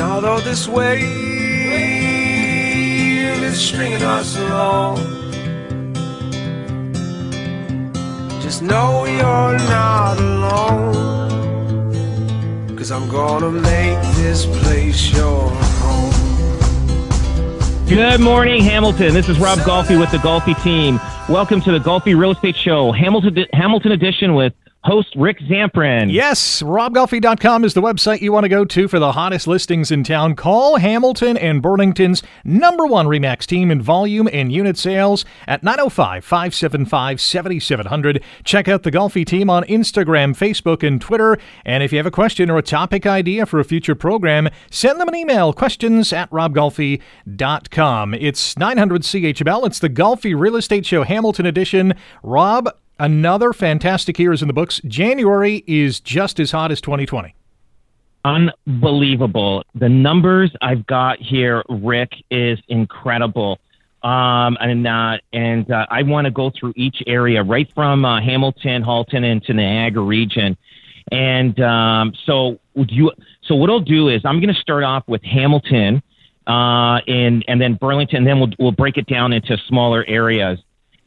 And although this wave is stringing us along, just know you're not alone. Cause I'm gonna make this place your home. Good morning, Hamilton. This is Rob Golfi with the Golfi team. Welcome to the Golfi Real Estate Show, Hamilton Hamilton edition with host Rick Zamprin. Yes, robgolfi.com is the website you want to go to for the hottest listings in town. Call Hamilton and Burlington's number one REMAX team in volume and unit sales at 905 575 7700. Check out the Golfi team on Instagram, Facebook, and Twitter. And if you have a question or a topic idea for a future program, send them an email questions at robgolfi.com. It's 900 CHML. It's the Golfi Real Estate Show Hamilton edition. Rob, Another fantastic year is in the books. January is just as hot as 2020. Unbelievable. The numbers I've got here, Rick, is incredible. Um, and uh, and uh, I want to go through each area, right from uh, Hamilton, Halton, into Niagara region. And um, so, would you? So what I'll do is I'm going to start off with Hamilton, uh, and and then Burlington, and then we'll we'll break it down into smaller areas.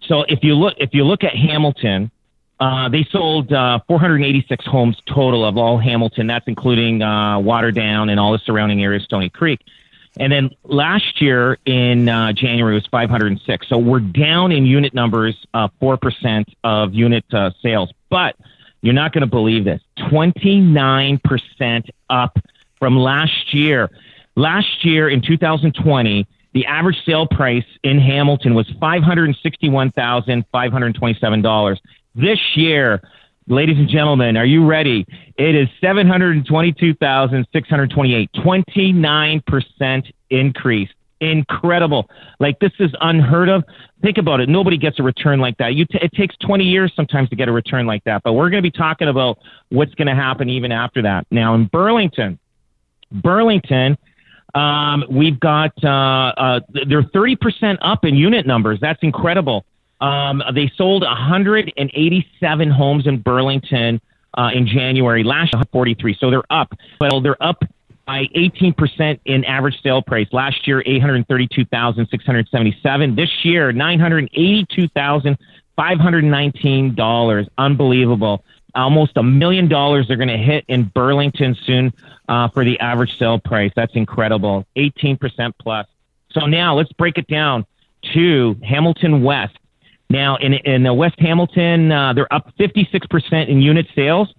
So if you look if you look at Hamilton, uh, they sold uh, 486 homes total of all Hamilton. That's including uh, Waterdown and all the surrounding areas, Stoney Creek. And then last year in uh, January was 506. So we're down in unit numbers, uh, four percent of unit uh, sales. But you're not going to believe this: 29 percent up from last year. Last year in 2020 the average sale price in Hamilton was $561,527. This year, ladies and gentlemen, are you ready? It is 722,628. 29% increase. Incredible. Like this is unheard of. Think about it. Nobody gets a return like that. You t- it takes 20 years sometimes to get a return like that, but we're going to be talking about what's going to happen even after that. Now in Burlington, Burlington, um, we've got uh, uh, they're thirty percent up in unit numbers. That's incredible. Um, they sold 187 homes in Burlington uh, in January. Last year, 43. So they're up. Well, they're up by 18% in average sale price. Last year, 832,677. This year, $982,519. Unbelievable almost a million dollars they're going to hit in Burlington soon uh, for the average sale price. That's incredible, 18% plus. So now let's break it down to Hamilton West. Now in in the West Hamilton, uh, they're up 56% in unit sales.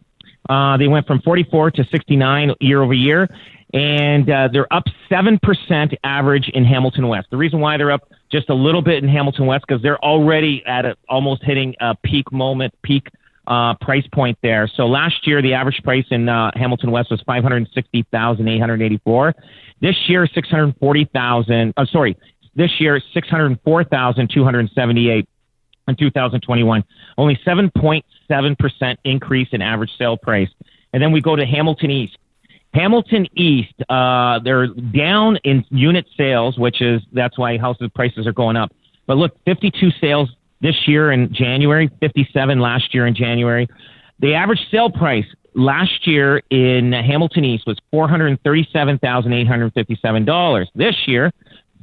Uh, they went from 44 to 69 year over year, and uh, they're up seven percent average in Hamilton West. The reason why they're up just a little bit in Hamilton West because they're already at a, almost hitting a peak moment, peak uh, price point there. So last year, the average price in uh, Hamilton West was five hundred sixty thousand eight hundred eighty-four. This year, six hundred forty thousand. Uh, sorry, this year six hundred four thousand two hundred seventy-eight. In 2021, only 7.7 percent increase in average sale price. And then we go to Hamilton East. Hamilton East, uh, they're down in unit sales, which is that's why houses prices are going up. But look, 52 sales this year in January, 57 last year in January. The average sale price last year in Hamilton East was $437,857. This year,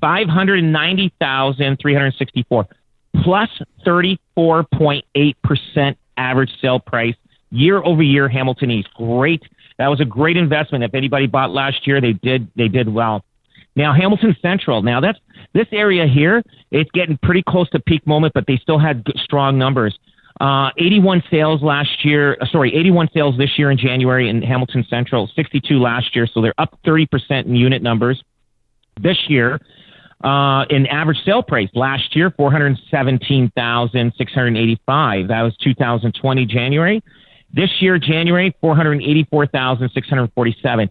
590,364 plus 34.8% average sale price year over year Hamilton East. Great. That was a great investment. If anybody bought last year, they did they did well. Now Hamilton Central. Now that's this area here. It's getting pretty close to peak moment, but they still had strong numbers. Uh, 81 sales last year. Uh, sorry, 81 sales this year in January in Hamilton Central. 62 last year, so they're up 30 percent in unit numbers. This year, uh, in average sale price last year, 417,685. That was 2020 January. This year, January, 484,647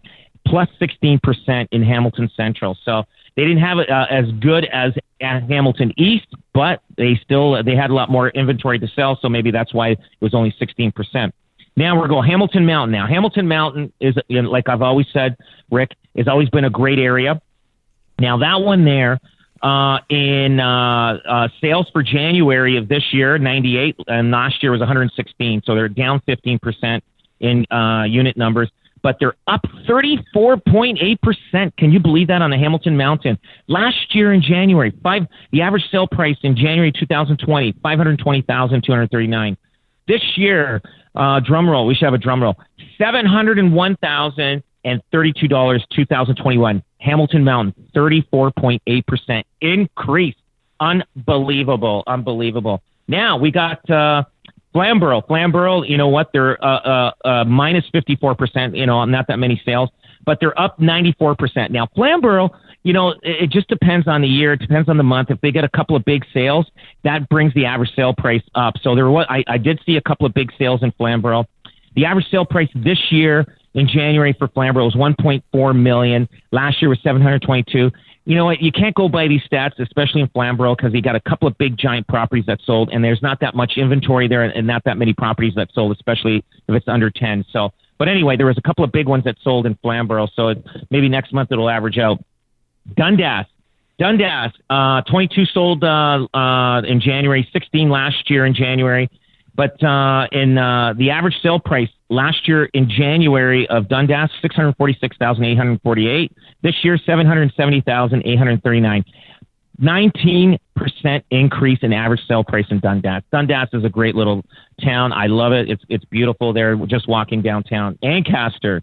plus 16% in Hamilton Central. So they didn't have it uh, as good as at Hamilton East, but they still they had a lot more inventory to sell. So maybe that's why it was only 16%. Now we're going Hamilton Mountain. Now Hamilton Mountain is you know, like I've always said, Rick has always been a great area. Now that one there uh, in uh, uh, sales for January of this year, 98, and last year was 116. So they're down 15% in uh, unit numbers, but they're up 34.8%. Can you believe that on the Hamilton Mountain? Last year in January, five the average sale price in January 2020, 520,239. This year, uh, drum roll, we should have a drum roll, 701,000 and $32 2021. Hamilton Mountain, 34.8% increase. Unbelievable. Unbelievable. Now we got uh, Flamborough. Flamborough, you know what? They're uh, uh, uh, minus 54%, you know, not that many sales, but they're up 94%. Now, Flamborough, you know, it, it just depends on the year. It depends on the month. If they get a couple of big sales, that brings the average sale price up. So there was, I, I did see a couple of big sales in Flamborough. The average sale price this year in January for Flamborough was 1.4 million. Last year was 722. You know what? You can't go by these stats, especially in Flamborough, because you got a couple of big giant properties that sold, and there's not that much inventory there, and not that many properties that sold, especially if it's under 10. So, but anyway, there was a couple of big ones that sold in Flamborough. So it, maybe next month it'll average out. Dundas, Dundas, uh, 22 sold uh, uh, in January, 16 last year in January. But uh, in uh, the average sale price last year in January of Dundas, six hundred forty-six thousand eight hundred forty-eight. This year, seven hundred seventy thousand eight hundred thirty-nine. Nineteen percent increase in average sale price in Dundas. Dundas is a great little town. I love it. It's it's beautiful there. We're just walking downtown. Ancaster,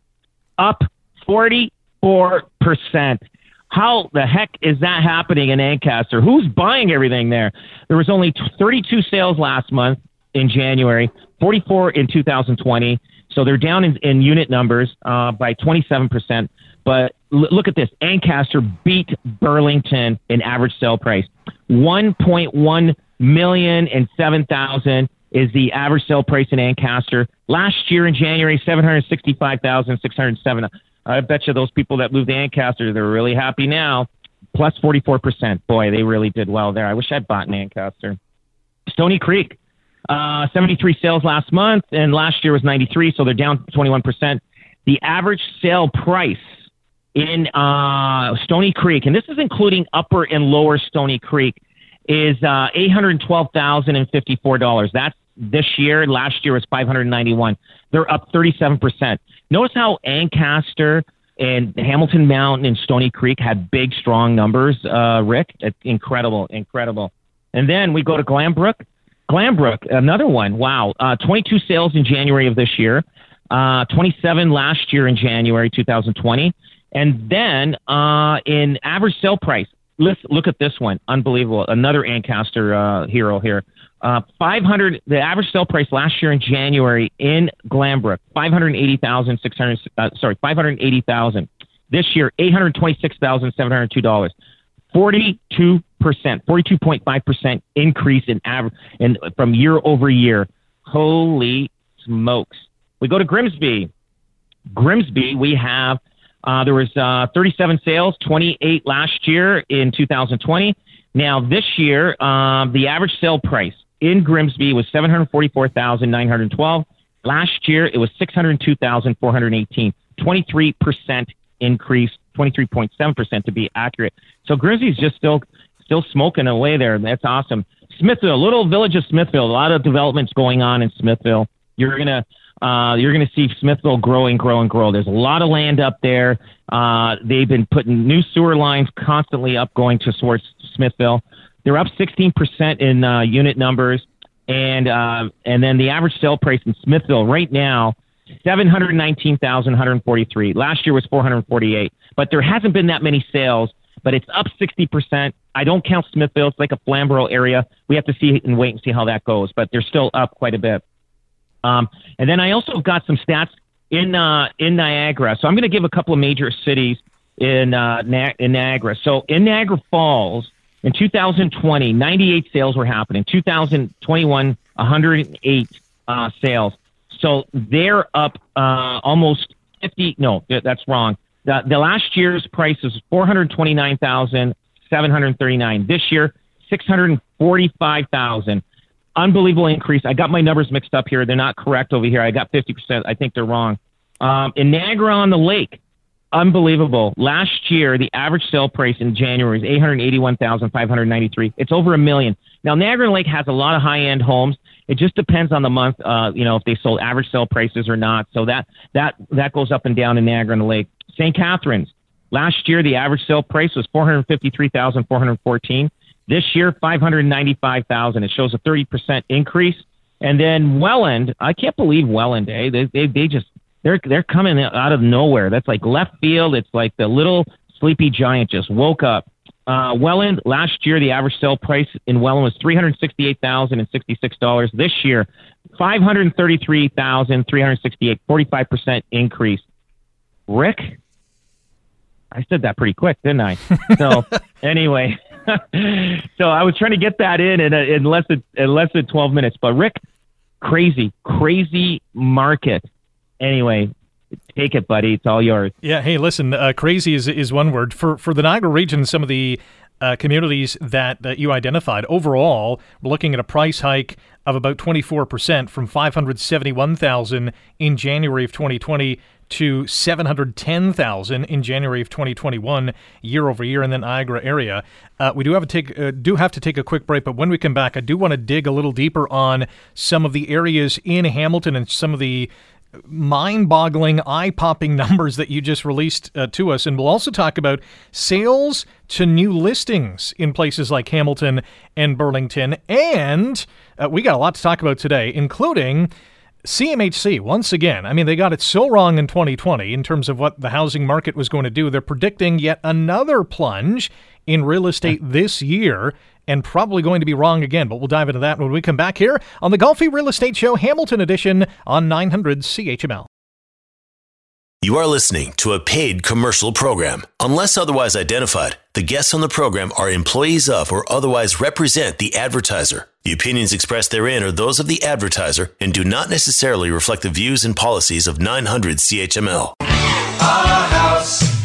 up forty-four percent. How the heck is that happening in Ancaster? Who's buying everything there? There was only 32 sales last month in January, 44 in 2020. So they're down in, in unit numbers uh, by 27%. But l- look at this Ancaster beat Burlington in average sale price. 1.1 million and 7,000 is the average sale price in Ancaster. Last year in January, 765,607. I bet you those people that moved to Ancaster, they're really happy now. Plus 44%. Boy, they really did well there. I wish I'd bought in Ancaster. Stoney Creek, uh, 73 sales last month, and last year was 93, so they're down 21%. The average sale price in uh, Stoney Creek, and this is including upper and lower Stoney Creek, is uh, $812,054. That's this year. Last year was 591. They're up 37%. Notice how Ancaster and Hamilton Mountain and Stony Creek had big, strong numbers, uh, Rick. It's incredible, incredible. And then we go to Glanbrook. Glanbrook, another one. Wow. Uh, 22 sales in January of this year, uh, 27 last year in January 2020. And then uh, in average sale price, let's look at this one. Unbelievable. Another Ancaster uh, hero here. Uh, 500, the average sale price last year in January in Glanbrook, 580,600, uh, sorry, 580,000. This year, $826,702. 42 percent, 42.5% increase in average in, from year over year. Holy smokes. We go to Grimsby. Grimsby, we have, uh, there was uh, 37 sales, 28 last year in 2020. Now, this year, um, the average sale price in Grimsby was 744912 Last year, it was 602418 23% increase, 23.7% to be accurate. So Grimsby's just still still smoking away there. That's awesome. Smithville, little village of Smithville. A lot of developments going on in Smithville. You're gonna uh, you're gonna see Smithville grow and grow and grow. There's a lot of land up there. Uh, they've been putting new sewer lines constantly up going to source Smithville. They're up 16% in uh, unit numbers, and uh, and then the average sale price in Smithville right now. 719,143. Last year was 448, but there hasn't been that many sales, but it's up 60%. I don't count Smithville. It's like a Flamborough area. We have to see and wait and see how that goes, but they're still up quite a bit. Um, and then I also have got some stats in uh, in Niagara. So I'm going to give a couple of major cities in uh, in Niagara. So in Niagara Falls in 2020, 98 sales were happening. 2021, 108 uh, sales. So they're up uh, almost 50. No, that's wrong. The, the last year's price is 429,739. This year, 645,000. Unbelievable increase. I got my numbers mixed up here. They're not correct over here. I got 50%. I think they're wrong. Um, in Niagara on the Lake, unbelievable. Last year, the average sale price in January is 881,593. It's over a million. Now, Niagara Lake has a lot of high end homes. It just depends on the month, uh, you know, if they sold average sale prices or not. So that that that goes up and down in Niagara Lake. St. Catharines. Last year, the average sale price was 453,414. This year, 595,000. It shows a 30% increase. And then Welland, I can't believe Welland, eh? They, they, they just, they're, they're coming out of nowhere. That's like left field. It's like the little sleepy giant just woke up. Uh, Welland, last year, the average sale price in Welland was $368,066. This year, 533368 45% increase. Rick, I said that pretty quick, didn't I? So anyway, so I was trying to get that in in, in less than in less than twelve minutes. But Rick, crazy, crazy market. Anyway, take it, buddy. It's all yours. Yeah. Hey, listen. Uh, crazy is is one word for for the Niagara region. Some of the uh, communities that, that you identified. Overall, we're looking at a price hike of about 24% from 571,000 in January of 2020 to 710,000 in January of 2021 year over year in the Niagara area. Uh, we do have to take uh, do have to take a quick break, but when we come back, I do want to dig a little deeper on some of the areas in Hamilton and some of the mind-boggling, eye-popping numbers that you just released uh, to us, and we'll also talk about sales to new listings in places like Hamilton and Burlington, and uh, we got a lot to talk about today, including CMHC, once again, I mean, they got it so wrong in 2020 in terms of what the housing market was going to do. They're predicting yet another plunge in real estate this year and probably going to be wrong again. But we'll dive into that when we come back here on the Golfi Real Estate Show Hamilton edition on 900 CHML. You are listening to a paid commercial program. Unless otherwise identified, the guests on the program are employees of or otherwise represent the advertiser. The opinions expressed therein are those of the advertiser and do not necessarily reflect the views and policies of 900 CHML. Our house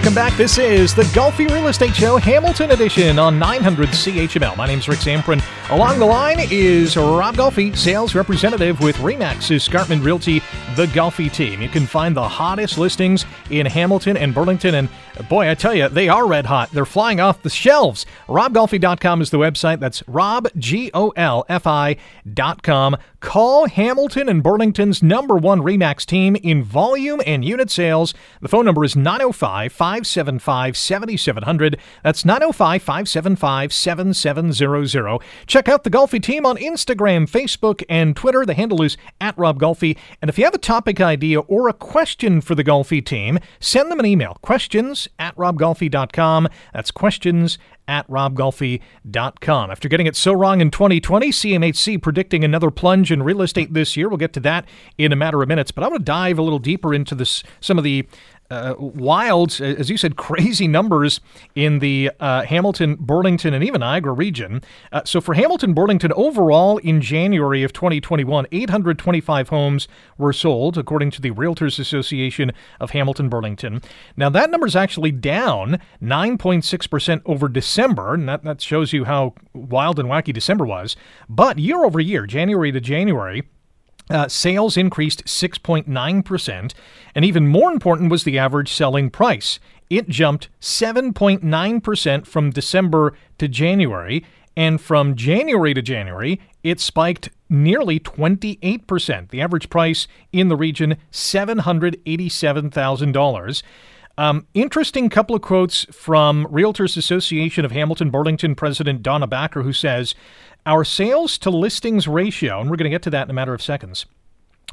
Welcome back. This is the Golfi Real Estate Show Hamilton edition on 900 CHML. My name is Rick Zamprin. Along the line is Rob Golfi, sales representative with Remax Escarpment Realty, the Golfi team. You can find the hottest listings in Hamilton and Burlington, and boy, I tell you, they are red hot. They're flying off the shelves. RobGolfi.com is the website. That's Rob, G O L F I.com. Call Hamilton and Burlington's number one Remax team in volume and unit sales. The phone number is 905 575 7700. That's 905 575 7700. Check out the Golfi team on Instagram, Facebook, and Twitter. The handle is at Rob Golfi. And if you have a topic idea or a question for the Golfi team, send them an email questions at robgolfi.com. That's questions at robgolfi.com. After getting it so wrong in 2020, CMHC predicting another plunge in real estate this year. We'll get to that in a matter of minutes, but I want to dive a little deeper into this some of the uh, wild, as you said, crazy numbers in the uh, Hamilton, Burlington, and even Niagara region. Uh, so for Hamilton, Burlington, overall in January of 2021, 825 homes were sold, according to the Realtors Association of Hamilton, Burlington. Now that number is actually down 9.6% over December, and that, that shows you how wild and wacky December was. But year over year, January to January, uh, sales increased 6.9%, and even more important was the average selling price. It jumped 7.9% from December to January, and from January to January, it spiked nearly 28%. The average price in the region, $787,000. Um, interesting couple of quotes from Realtors Association of Hamilton Burlington President Donna Bacher, who says, Our sales to listings ratio, and we're going to get to that in a matter of seconds,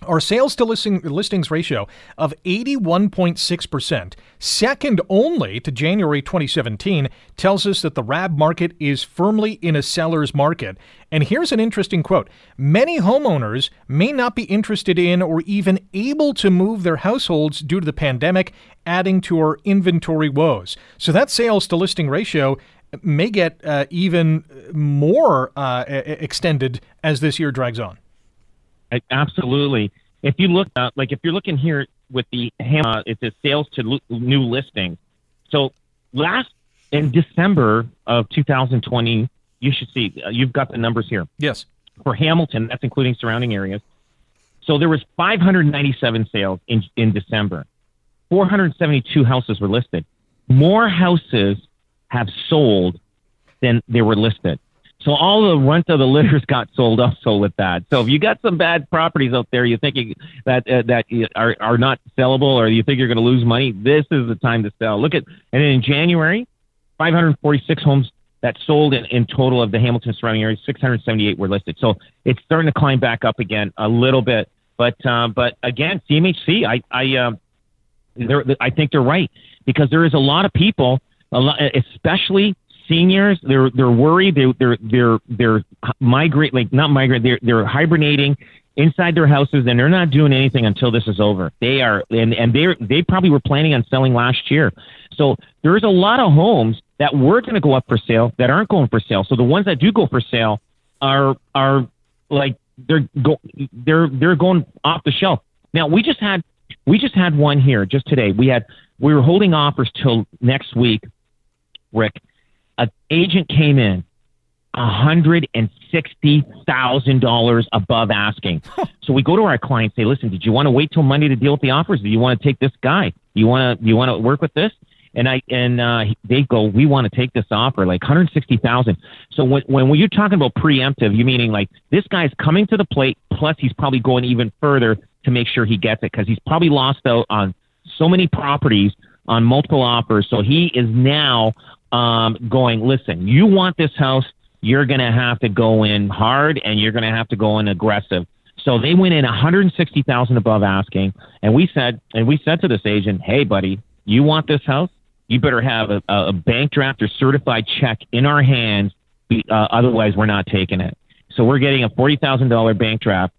Our sales to listing, listings ratio of 81.6%, second only to January 2017, tells us that the RAHB market is firmly in a seller's market. And here's an interesting quote Many homeowners may not be interested in or even able to move their households due to the pandemic, adding to our inventory woes. So that sales to listing ratio may get uh, even more uh, extended as this year drags on. Absolutely. If you look, uh, like if you're looking here with the uh, it's a sales to lo- new listings. So last in December of 2020, you should see uh, you've got the numbers here. Yes. For Hamilton, that's including surrounding areas. So there was 597 sales in in December. 472 houses were listed. More houses have sold than they were listed. So all the rent of the litters got sold also with that. So if you got some bad properties out there, you think you, that uh, that are are not sellable, or you think you're going to lose money, this is the time to sell. Look at and in January, 546 homes that sold in, in total of the Hamilton surrounding areas, 678 were listed. So it's starting to climb back up again a little bit. But uh, but again, CMHC, I I uh, I think they're right because there is a lot of people, a lot, especially seniors they're they're worried they they're they're they're migrate like not migrate they're they're hibernating inside their houses and they're not doing anything until this is over. They are and and they they probably were planning on selling last year. So there's a lot of homes that were going to go up for sale that aren't going for sale. So the ones that do go for sale are are like they're go they're they're going off the shelf. Now we just had we just had one here just today. We had we were holding offers till next week rick an agent came in $160,000 above asking. so we go to our client and say, listen, did you want to wait till Monday to deal with the offers? Do you want to take this guy? Do you want to, you want to work with this? And I, and, uh, they go, we want to take this offer, like 160,000. So when, when you're talking about preemptive, you meaning like this guy's coming to the plate, plus he's probably going even further to make sure he gets it because he's probably lost out on so many properties on multiple offers. So he is now um, going, listen, you want this house, you're going to have to go in hard and you're going to have to go in aggressive. So they went in 160,000 above asking, and we said, and we said to this agent, hey, buddy, you want this house? You better have a, a bank draft or certified check in our hands. Uh, otherwise, we're not taking it. So we're getting a forty thousand dollar bank draft,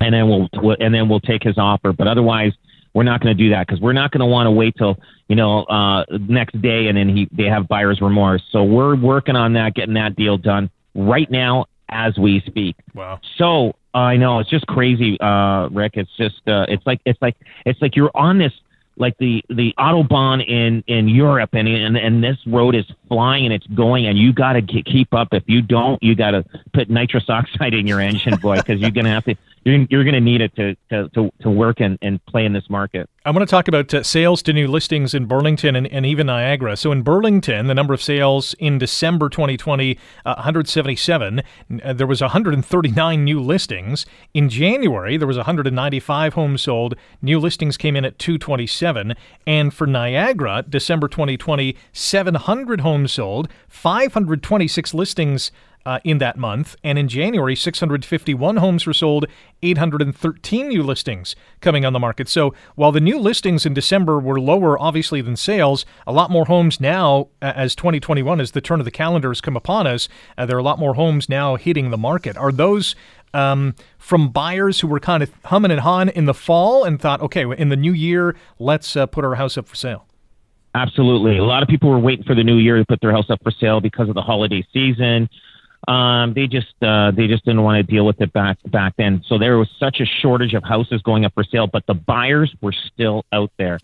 and then we'll and then we'll take his offer. But otherwise, we're not going to do that because we're not going to want to wait till you know uh, next day and then he they have buyer's remorse. So we're working on that, getting that deal done right now as we speak. Wow. So I know it's just crazy, uh, Rick. It's just uh, it's like it's like it's like you're on this like the the autobahn in in Europe and and and this road is flying and it's going and you got to keep up. If you don't, you got to put nitrous oxide in your engine, boy, because you're gonna have to you're, you're going to need it to, to, to, to work and, and play in this market. I want to talk about uh, sales to new listings in Burlington and, and even Niagara. So in Burlington, the number of sales in December 2020, uh, 177. Uh, there was 139 new listings. In January, there was 195 homes sold. New listings came in at 227. And for Niagara, December 2020, 700 homes sold, 526 listings uh, in that month. And in January, 651 homes were sold, 813 new listings coming on the market. So while the new listings in December were lower, obviously, than sales, a lot more homes now, as 2021, as the turn of the calendar has come upon us, uh, there are a lot more homes now hitting the market. Are those um, from buyers who were kind of humming and hawing in the fall and thought, okay, in the new year, let's uh, put our house up for sale? Absolutely. A lot of people were waiting for the new year to put their house up for sale because of the holiday season. Um, they just uh, they just didn't want to deal with it back back then. So there was such a shortage of houses going up for sale, but the buyers were still out there.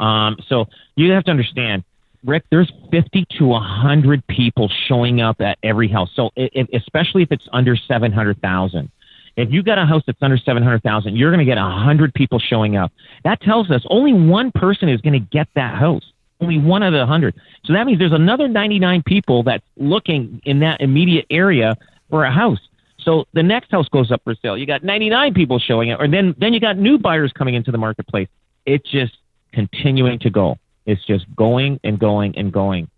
Um, so you have to understand, Rick. There's 50 to 100 people showing up at every house. So it, especially if it's under 700,000. If you got a house that's under 700,000, you're going to get 100 people showing up. That tells us only one person is going to get that house only one out of a hundred. So that means there's another 99 people that's looking in that immediate area for a house. So the next house goes up for sale. You got 99 people showing it, or then then you got new buyers coming into the marketplace. It's just continuing to go. It's just going and going and going.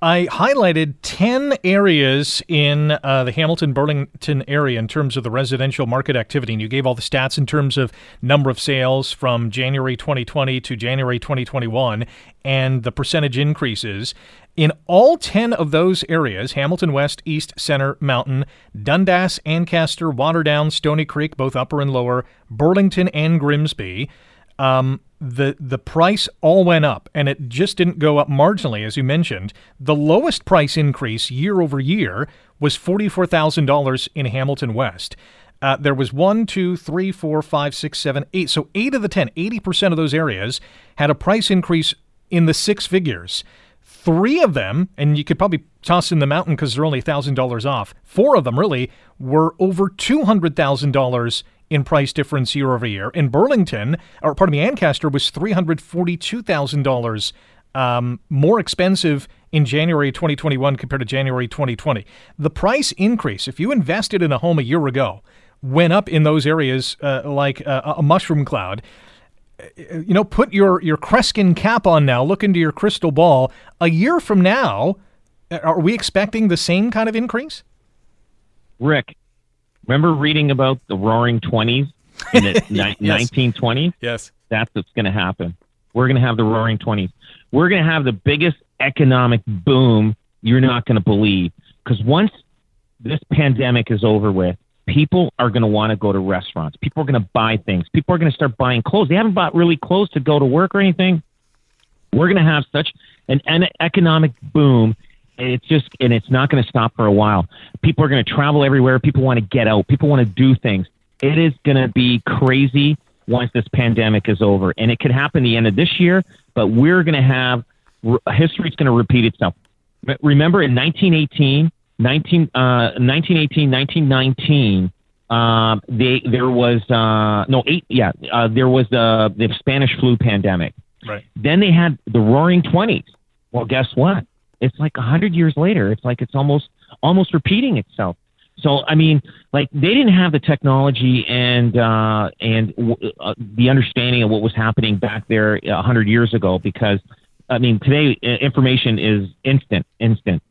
I highlighted 10 areas in uh, the Hamilton Burlington area in terms of the residential market activity. And you gave all the stats in terms of number of sales from January 2020 to January 2021 and the percentage increases. In all 10 of those areas Hamilton West, East, Center, Mountain, Dundas, Ancaster, Waterdown, Stoney Creek, both upper and lower, Burlington, and Grimsby um, the the price all went up, and it just didn't go up marginally, as you mentioned. The lowest price increase year over year was forty four thousand dollars in Hamilton West. Uh, there was one, two, three, four, five, six, seven, eight. So eight of the 10, 80% of those areas had a price increase in the six figures. Three of them, and you could probably toss in the mountain because they're only $1,000 off, four of them really were over $200,000 in price difference year over year. In Burlington, or pardon me, Ancaster was three hundred forty-two thousand um, dollars more expensive in January 2021 compared to January 2020. The price increase, if you invested in a home a year ago, went up in those areas uh, like uh, a mushroom cloud. You know, put your your Kreskin cap on now. Look into your crystal ball. A year from now, are we expecting the same kind of increase? Rick, Remember reading about the Roaring Twenties in the yes. 1920s? Yes, that's what's going to happen. We're going to have the Roaring Twenties. We're going to have the biggest economic boom you're not going to believe because once this pandemic is over with, people are going to want to go to restaurants. People are going to buy things. People are going to start buying clothes. They haven't bought really clothes to go to work or anything. We're going to have such an, an economic boom it's just and it's not going to stop for a while. People are going to travel everywhere. People want to get out. People want to do things. It is going to be crazy once this pandemic is over, and it could happen the end of this year. But we're going to have history is going to repeat itself. Remember in 1918, 19, uh, 1918, 1919. Uh, they, there was uh, no eight. Yeah, uh, there was the the Spanish flu pandemic. Right. Then they had the Roaring Twenties. Well, guess what? It's like a hundred years later. It's like it's almost almost repeating itself. So I mean, like they didn't have the technology and uh, and w- uh, the understanding of what was happening back there a hundred years ago. Because I mean, today information is instant, instant.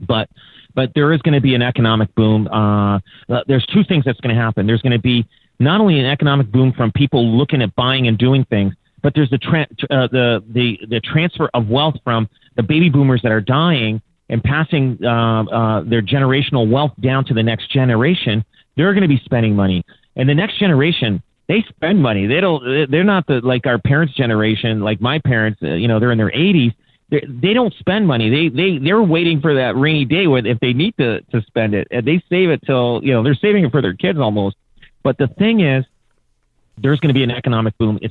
But but there is going to be an economic boom. Uh, uh there's two things that's going to happen. There's going to be not only an economic boom from people looking at buying and doing things, but there's the tra- uh, the the the transfer of wealth from the baby boomers that are dying and passing uh, uh, their generational wealth down to the next generation. They're going to be spending money, and the next generation they spend money. They don't. They're not the like our parents' generation, like my parents. Uh, you know, they're in their 80s. They're, they don't spend money. They they they're waiting for that rainy day where if they need to to spend it, and they save it till you know they're saving it for their kids almost. But the thing is, there's going to be an economic boom. If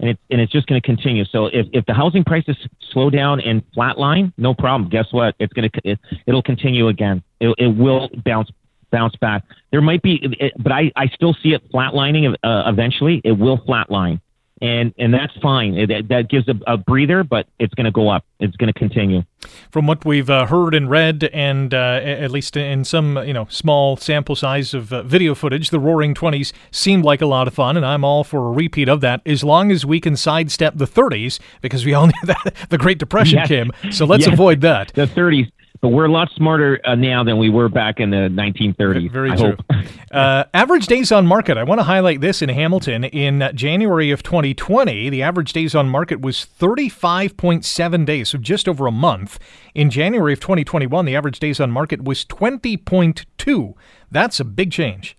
and it's and it's just going to continue. So if, if the housing prices slow down and flatline, no problem. Guess what? It's going to it, it'll continue again. It, it will bounce bounce back. There might be, it, but I I still see it flatlining. Uh, eventually, it will flatline and and that's fine. It, that gives a, a, breather, but it's going to go up. It's going to continue. From what we've uh, heard and read, and uh, at least in some you know small sample size of uh, video footage, the Roaring Twenties seemed like a lot of fun, and I'm all for a repeat of that as long as we can sidestep the 30s because we all knew that the Great Depression yes. came. So let's yes. avoid that. The 30s but we're a lot smarter uh, now than we were back in the 1930s. Very I true. uh, average days on market. I want to highlight this in Hamilton. In January of 2020, the average days on market was 35.7 days, so just over a month. In January of 2021, the average days on market was 20.2. That's a big change.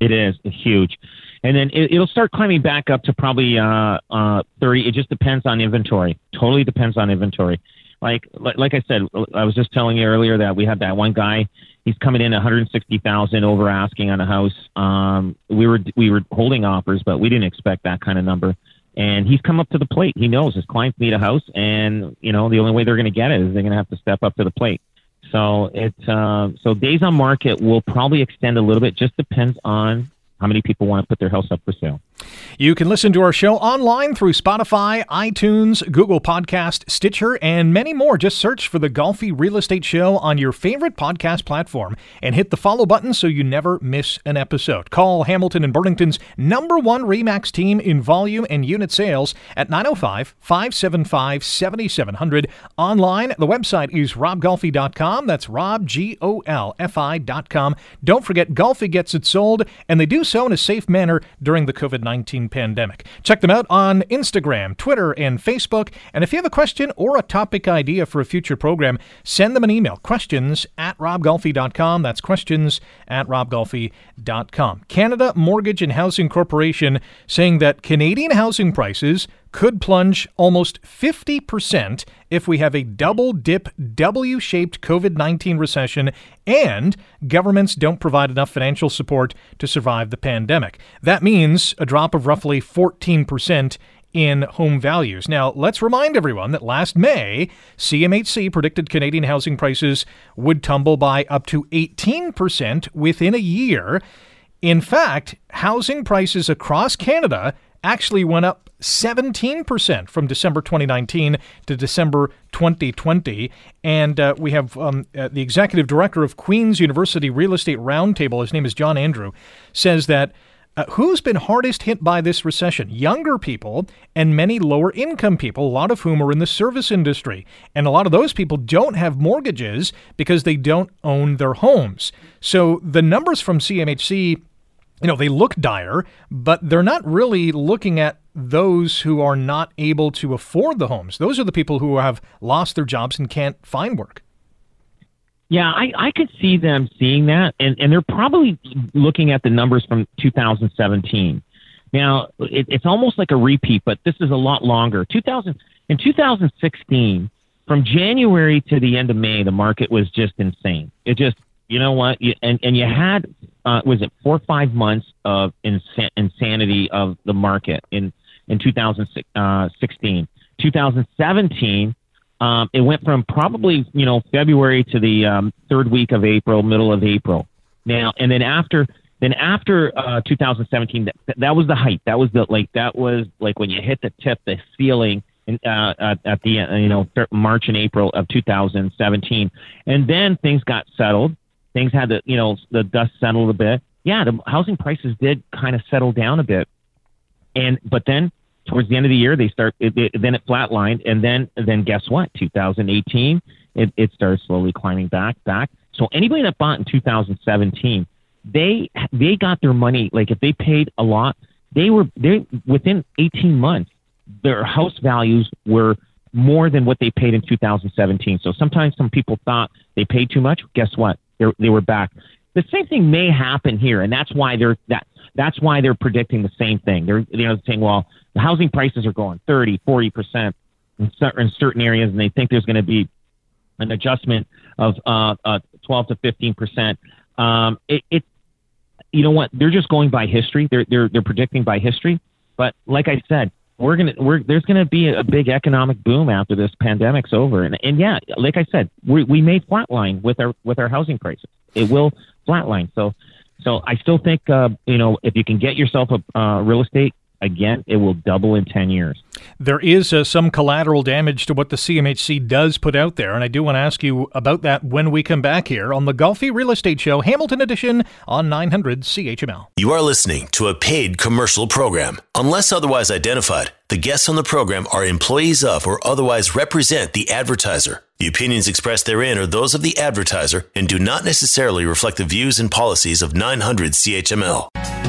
It is. Huge. And then it, will start climbing back up to probably uh, uh, 30. It just depends on inventory. Totally depends on inventory like like I said, I was just telling you earlier that we had that one guy. He's coming in 160,000 over asking on a house. Um, we were we were holding offers, but we didn't expect that kind of number. And he's come up to the plate. He knows his clients need a house, and you know the only way they're going to get it is they're going to have to step up to the plate. So it's uh, so days on market will probably extend a little bit. Just depends on how many people want to put their house up for sale. You can listen to our show online through Spotify, iTunes, Google Podcast, Stitcher, and many more. Just search for the Golfi Real Estate Show on your favorite podcast platform and hit the follow button so you never miss an episode. Call Hamilton and Burlington's number one REMAX team in volume and unit sales at 905 575 7700. Online, the website is robgolfi.com. That's Rob, G O L F I.com. Don't forget, Golfi gets it sold, and they do so in a safe manner during the COVID 19 pandemic. Check them out on Instagram, Twitter, and Facebook. And if you have a question or a topic idea for a future program, send them an email questions at robgolfi.com. That's questions at robgolfi.com. Canada Mortgage and Housing Corporation saying that Canadian housing prices could plunge almost 50% if we have a double dip, W shaped COVID 19 recession and governments don't provide enough financial support to survive the pandemic. That means a drop of roughly 14% in home values. Now, let's remind everyone that last May, CMHC predicted Canadian housing prices would tumble by up to 18% within a year. In fact, housing prices across Canada actually went up 17% from December 2019 to December 2020. And uh, we have um, uh, the executive director of Queen's University Real Estate Roundtable, his name is John Andrew, says that. Uh, who's been hardest hit by this recession? Younger people and many lower income people, a lot of whom are in the service industry. And a lot of those people don't have mortgages because they don't own their homes. So the numbers from CMHC you know, they look dire, but they're not really looking at those who are not able to afford the homes. Those are the people who have lost their jobs and can't find work. Yeah, I, I could see them seeing that, and, and they're probably looking at the numbers from 2017. Now, it, it's almost like a repeat, but this is a lot longer. 2000 in 2016, from January to the end of May, the market was just insane. It just, you know what, you, and and you had uh, was it four or five months of insa- insanity of the market in in 2016. 2017, um, it went from probably you know February to the um, third week of April, middle of April. Now and then after then after uh, 2017, that, that was the height. That was the like that was like when you hit the tip, the ceiling. In, uh, at, at the uh, you know March and April of 2017, and then things got settled things had the you know the dust settled a bit. Yeah, the housing prices did kind of settle down a bit, and but then towards the end of the year they start it, it, then it flatlined, and then then guess what? 2018 it, it started slowly climbing back back. So anybody that bought in 2017, they they got their money. Like if they paid a lot, they were they within 18 months their house values were more than what they paid in 2017. So sometimes some people thought they paid too much. Guess what? They're, they were back. The same thing may happen here, and that's why they're that that's why they're predicting the same thing. They're you know saying, well, the housing prices are going 30, 40 percent in certain areas, and they think there's going to be an adjustment of uh, uh, 12 to 15 percent. Um, it, it, you know what? They're just going by history. They're they're they're predicting by history. But like I said, we're gonna we're there's gonna be a big economic boom after this pandemic's over, and and yeah, like I said, we we may flatline with our with our housing prices. It will flatline. So so I still think uh, you know if you can get yourself a uh, real estate again, it will double in 10 years. There is uh, some collateral damage to what the CMHC does put out there, and I do want to ask you about that when we come back here on the Golfi Real Estate Show, Hamilton Edition on 900 CHML. You are listening to a paid commercial program. Unless otherwise identified, the guests on the program are employees of or otherwise represent the advertiser. The opinions expressed therein are those of the advertiser and do not necessarily reflect the views and policies of 900 CHML.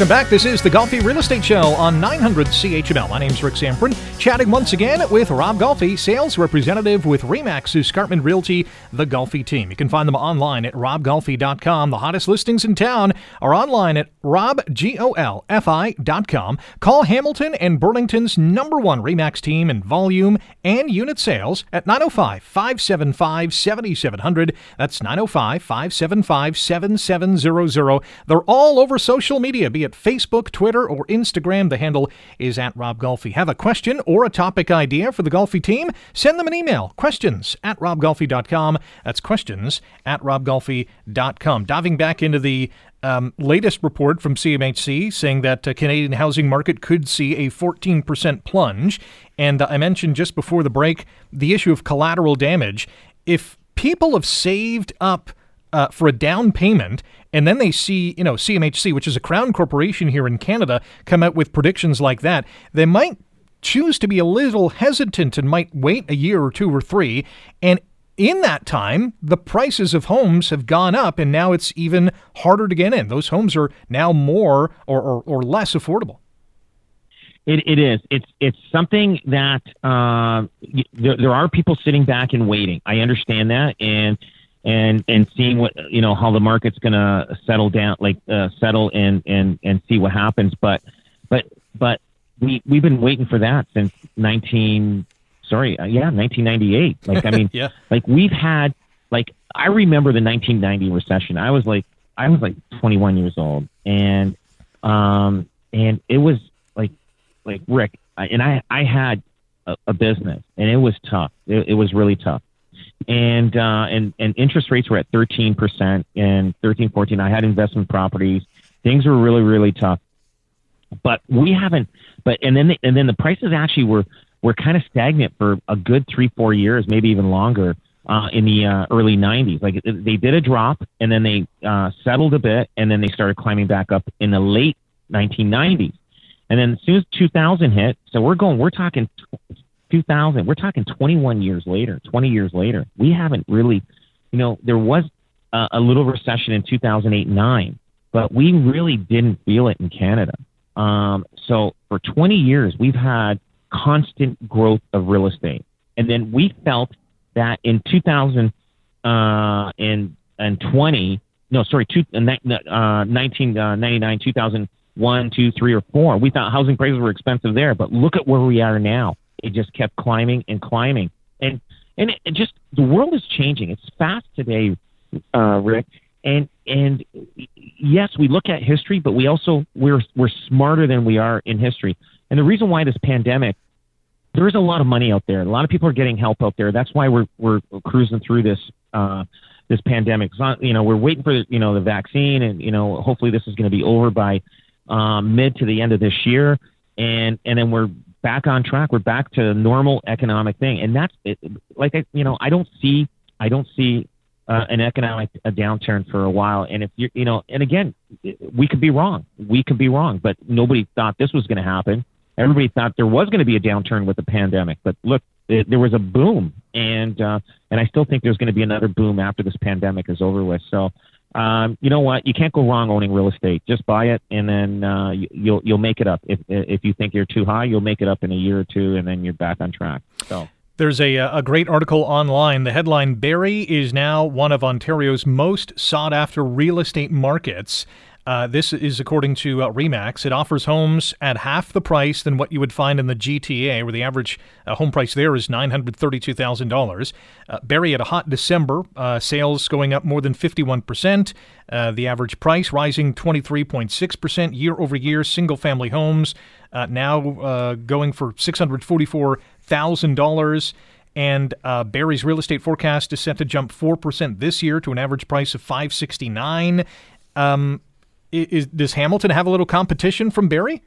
Welcome back. This is the Golfi Real Estate Show on 900 CHML. My name's Rick Zamprin, chatting once again with Rob Golfi, sales representative with Remax Escarpment Realty, the Golfi team. You can find them online at robgolfi.com. The hottest listings in town are online at robgolfi.com. Call Hamilton and Burlington's number one Remax team in volume and unit sales at 905 575 7700. That's 905 575 7700. They're all over social media be it Facebook, Twitter, or Instagram. The handle is at Rob Golfi. Have a question or a topic idea for the Golfi team? Send them an email. Questions at robgolfi.com. That's questions at robgolfi.com. Diving back into the um, latest report from CMHC saying that uh, Canadian housing market could see a 14% plunge. And uh, I mentioned just before the break the issue of collateral damage. If people have saved up uh, for a down payment, and then they see, you know, CMHC, which is a crown corporation here in Canada, come out with predictions like that, they might choose to be a little hesitant and might wait a year or two or three. And in that time, the prices of homes have gone up, and now it's even harder to get in. Those homes are now more or, or, or less affordable. It, it is. It's it's something that uh, there, there are people sitting back and waiting. I understand that, and and and seeing what you know how the market's going to settle down, like uh, settle and and and see what happens. But but but we we've been waiting for that since nineteen. Sorry, uh, yeah, nineteen ninety eight. Like I mean, yeah. like we've had like I remember the nineteen ninety recession. I was like I was like twenty one years old, and um and it was like like Rick, and I I had a, a business, and it was tough. It, it was really tough and uh, and and interest rates were at 13 percent and 13, 14. I had investment properties. Things were really really tough, but we haven't. But and then the, and then the prices actually were were kind of stagnant for a good three four years, maybe even longer. Uh, in the uh, early 90s, like they did a drop and then they uh, settled a bit and then they started climbing back up in the late 1990s. And then as soon as 2000 hit, so we're going, we're talking 2000, we're talking 21 years later, 20 years later. We haven't really, you know, there was a, a little recession in 2008 9, but we really didn't feel it in Canada. Um, so for 20 years, we've had constant growth of real estate. And then we felt that in 2000 uh, and, and 20, no, sorry, two, uh, 1999, uh, 2001, 2, 3, or 4, we thought housing prices were expensive there. But look at where we are now it just kept climbing and climbing. And and it, just the world is changing. It's fast today, uh, Rick. And and yes, we look at history, but we also we're we're smarter than we are in history. And the reason why this pandemic, there is a lot of money out there. A lot of people are getting help out there. That's why we're we're cruising through this uh, this pandemic. Not, you know, we're waiting for you know the vaccine, and you know hopefully this is going to be over by um, mid to the end of this year, and and then we're back on track. We're back to normal economic thing, and that's it, like I, you know I don't see I don't see uh, an economic a downturn for a while. And if you you know, and again, we could be wrong. We could be wrong, but nobody thought this was going to happen. Everybody thought there was going to be a downturn with the pandemic, but look, it, there was a boom, and uh, and I still think there's going to be another boom after this pandemic is over with. So um, you know what? You can't go wrong owning real estate. Just buy it, and then uh, you, you'll you'll make it up. If if you think you're too high, you'll make it up in a year or two, and then you're back on track. So. There's a, a great article online. The headline Barrie is now one of Ontario's most sought after real estate markets. Uh, this is according to uh, Remax. It offers homes at half the price than what you would find in the GTA, where the average uh, home price there is $932,000. Barry Barrie at a hot December, uh, sales going up more than 51%. Uh, the average price rising 23.6% year over year. Single family homes uh, now going for $644,000. And uh, Barrie's real estate forecast is set to jump 4% this year to an average price of 569 um, is, does Hamilton have a little competition from Barrie?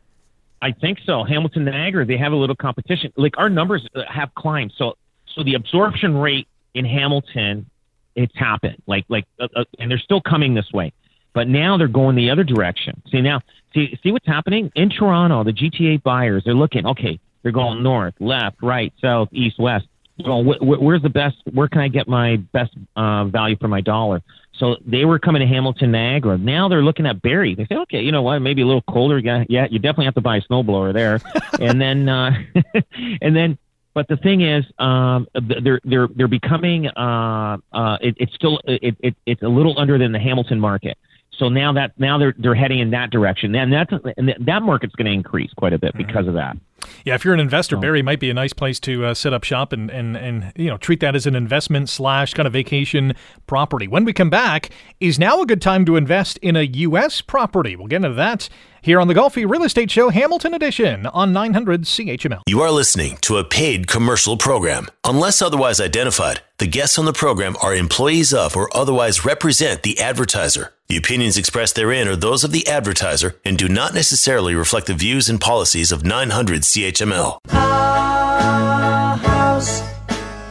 I think so. Hamilton Niagara, they have a little competition. Like our numbers uh, have climbed. So, so the absorption rate in Hamilton, it's happened. Like, like, uh, uh, and they're still coming this way. But now they're going the other direction. See now, see, see what's happening in Toronto. The GTA buyers, they're looking. Okay, they're going north, left, right, south, east, west. So wh- wh- where's the best? Where can I get my best uh, value for my dollar? So they were coming to Hamilton, Niagara. Now they're looking at Barrie. They say, okay, you know what? Maybe a little colder. Yeah, yeah. You definitely have to buy a snowblower there. and then, uh, and then, but the thing is, um, they're they're they're becoming. Uh, uh, it, it's still it, it it's a little under than the Hamilton market. So now that now they're they're heading in that direction, and that's and that market's going to increase quite a bit because of that. Yeah, if you're an investor, Barrie might be a nice place to uh, set up shop and, and and you know treat that as an investment slash kind of vacation property. When we come back, is now a good time to invest in a U.S. property? We'll get into that here on the Golfi Real Estate Show Hamilton Edition on 900 CHML. You are listening to a paid commercial program. Unless otherwise identified, the guests on the program are employees of or otherwise represent the advertiser. The opinions expressed therein are those of the advertiser and do not necessarily reflect the views and policies of 900 CHML. Our house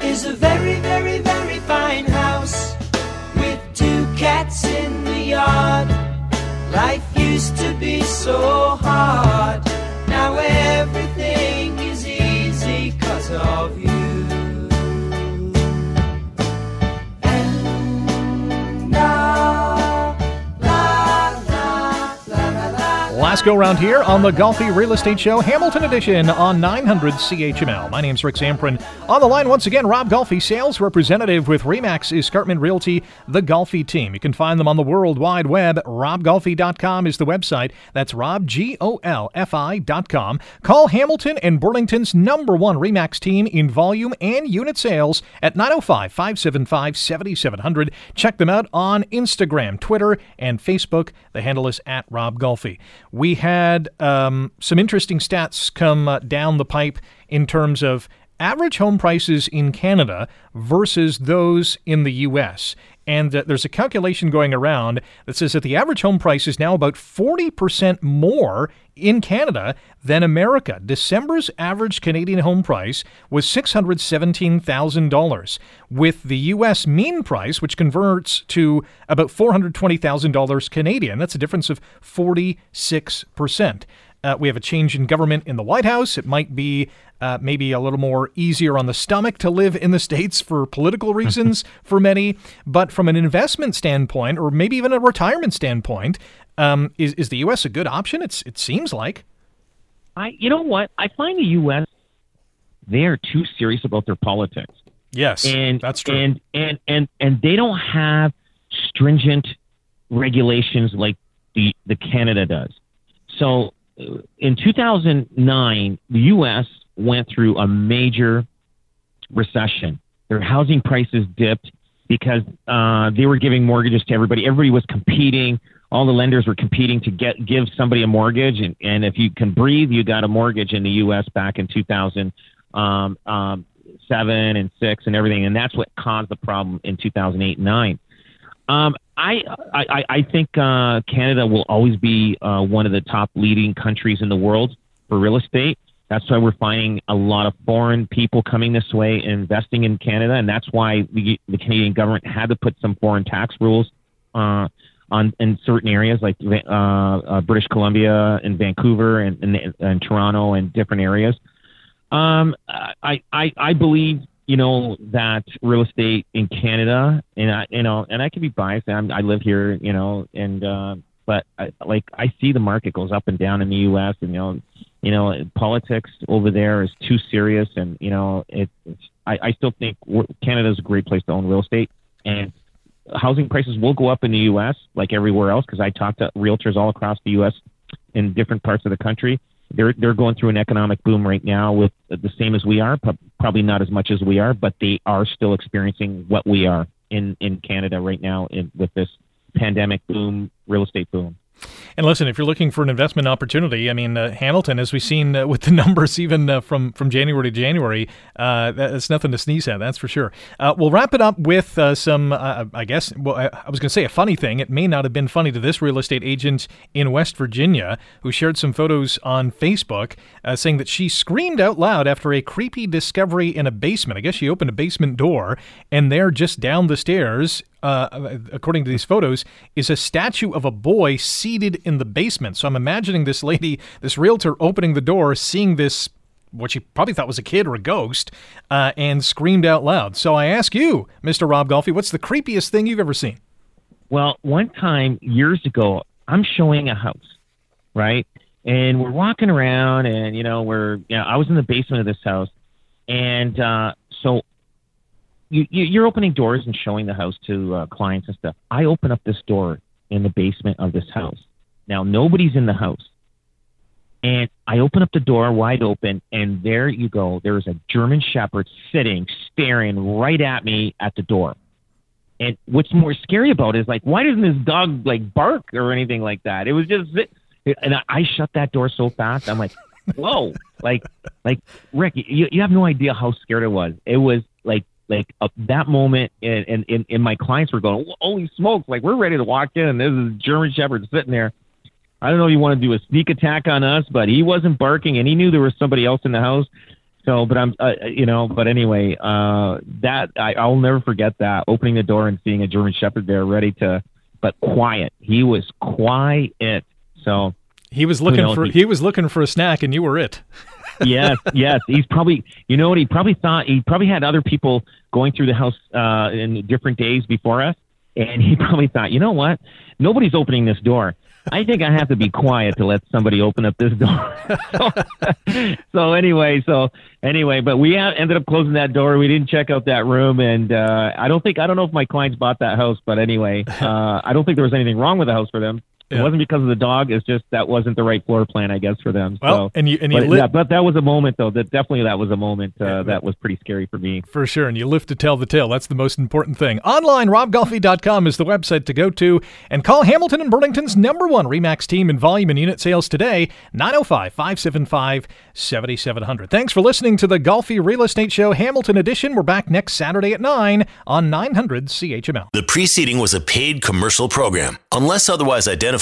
is a very, very, very fine house with two cats in the yard. Life used to be so hard. Last go round here on the Golfi Real Estate Show Hamilton Edition on 900 CHML. My name's Rick Zamprin. On the line once again, Rob Golfi, sales representative with Remax Escarpment Realty, the Golfi team. You can find them on the World Wide Web. RobGolfi.com is the website. That's Rob, G O L F I.com. Call Hamilton and Burlington's number one Remax team in volume and unit sales at 905 575 7700. Check them out on Instagram, Twitter, and Facebook. The handle is at Rob Golfi. We had um, some interesting stats come uh, down the pipe in terms of average home prices in Canada versus those in the U.S. And uh, there's a calculation going around that says that the average home price is now about 40% more in Canada than America. December's average Canadian home price was $617,000, with the U.S. mean price, which converts to about $420,000 Canadian. That's a difference of 46%. Uh, we have a change in government in the White House. It might be uh, maybe a little more easier on the stomach to live in the States for political reasons for many. But from an investment standpoint, or maybe even a retirement standpoint, um, is, is the U.S. a good option? It's, it seems like. I, you know what? I find the U.S. they are too serious about their politics, Yes, and that's true. And and and and they don't have stringent regulations like the the Canada does. So in 2009, the U.S. went through a major recession. Their housing prices dipped because uh, they were giving mortgages to everybody. Everybody was competing. All the lenders were competing to get give somebody a mortgage, and, and if you can breathe, you got a mortgage in the U.S. back in 2007 um, um, and six and everything, and that's what caused the problem in 2008 and nine. Um, I, I I think uh, Canada will always be uh, one of the top leading countries in the world for real estate. That's why we're finding a lot of foreign people coming this way, and investing in Canada, and that's why the, the Canadian government had to put some foreign tax rules uh, on in certain areas like uh, uh, British Columbia and Vancouver and, and, and Toronto and different areas. Um, I, I I believe you know that real estate in Canada, and I you know, and I can be biased. I'm, I live here, you know, and uh, but I, like I see the market goes up and down in the U.S. and you know, you know, politics over there is too serious, and you know, it. It's, I, I still think Canada is a great place to own real estate, and housing prices will go up in the U.S. like everywhere else because I talk to realtors all across the U.S. in different parts of the country. They're they're going through an economic boom right now with the same as we are, probably not as much as we are, but they are still experiencing what we are in in Canada right now in, with this pandemic boom, real estate boom. And listen, if you're looking for an investment opportunity, I mean, uh, Hamilton, as we've seen uh, with the numbers, even uh, from from January to January, uh, that's nothing to sneeze at. That's for sure. Uh, we'll wrap it up with uh, some, I guess. Well, I, I was going to say a funny thing. It may not have been funny to this real estate agent in West Virginia who shared some photos on Facebook, saying that she screamed out loud after a creepy discovery in a basement. I guess she opened a basement door, and there, just down the stairs, uh, according to these photos, is a statue of a boy seated in the basement. So I'm imagining this lady, this realtor, opening the door, seeing this what she probably thought was a kid or a ghost, uh, and screamed out loud. So I ask you, Mr. Rob Golfi, what's the creepiest thing you've ever seen? Well, one time years ago, I'm showing a house, right? And we're walking around, and you know, we're you know, I was in the basement of this house, and uh, so you, you you're opening doors and showing the house to uh, clients and stuff. I open up this door in the basement of this house. Now nobody's in the house, and I open up the door wide open, and there you go. There's a German Shepherd sitting, staring right at me at the door. And what's more scary about it is like, why doesn't this dog like bark or anything like that? It was just, and I, I shut that door so fast. I'm like, whoa, like, like Rick, you, you have no idea how scared I was. It was like, like uh, that moment, and, and, and, and my clients were going, holy smokes, like we're ready to walk in, and this is German Shepherd sitting there. I don't know if you want to do a sneak attack on us, but he wasn't barking, and he knew there was somebody else in the house. So, but I'm, uh, you know, but anyway, uh, that I, I'll never forget that opening the door and seeing a German Shepherd there, ready to, but quiet. He was quiet. So he was looking for he, he was looking for a snack, and you were it. yes, yes. He's probably, you know what? He probably thought he probably had other people going through the house uh, in different days before us, and he probably thought, you know what? Nobody's opening this door. I think I have to be quiet to let somebody open up this door. so, so, anyway, so anyway, but we ended up closing that door. We didn't check out that room, and uh, I don't think I don't know if my clients bought that house, but anyway, uh, I don't think there was anything wrong with the house for them. It wasn't because of the dog. It's just that wasn't the right floor plan, I guess, for them. Well, so, and you and you but, lit- yeah, but that was a moment, though. That definitely that was a moment uh, yeah, that was pretty scary for me. For sure, and you live to tell the tale. That's the most important thing. Online, robgolfi.com is the website to go to, and call Hamilton and Burlington's number one Remax team in volume and unit sales today, 905-575-7700. Thanks for listening to the Golfi Real Estate Show Hamilton edition. We're back next Saturday at 9 on 900 CHML. The preceding was a paid commercial program. Unless otherwise identified,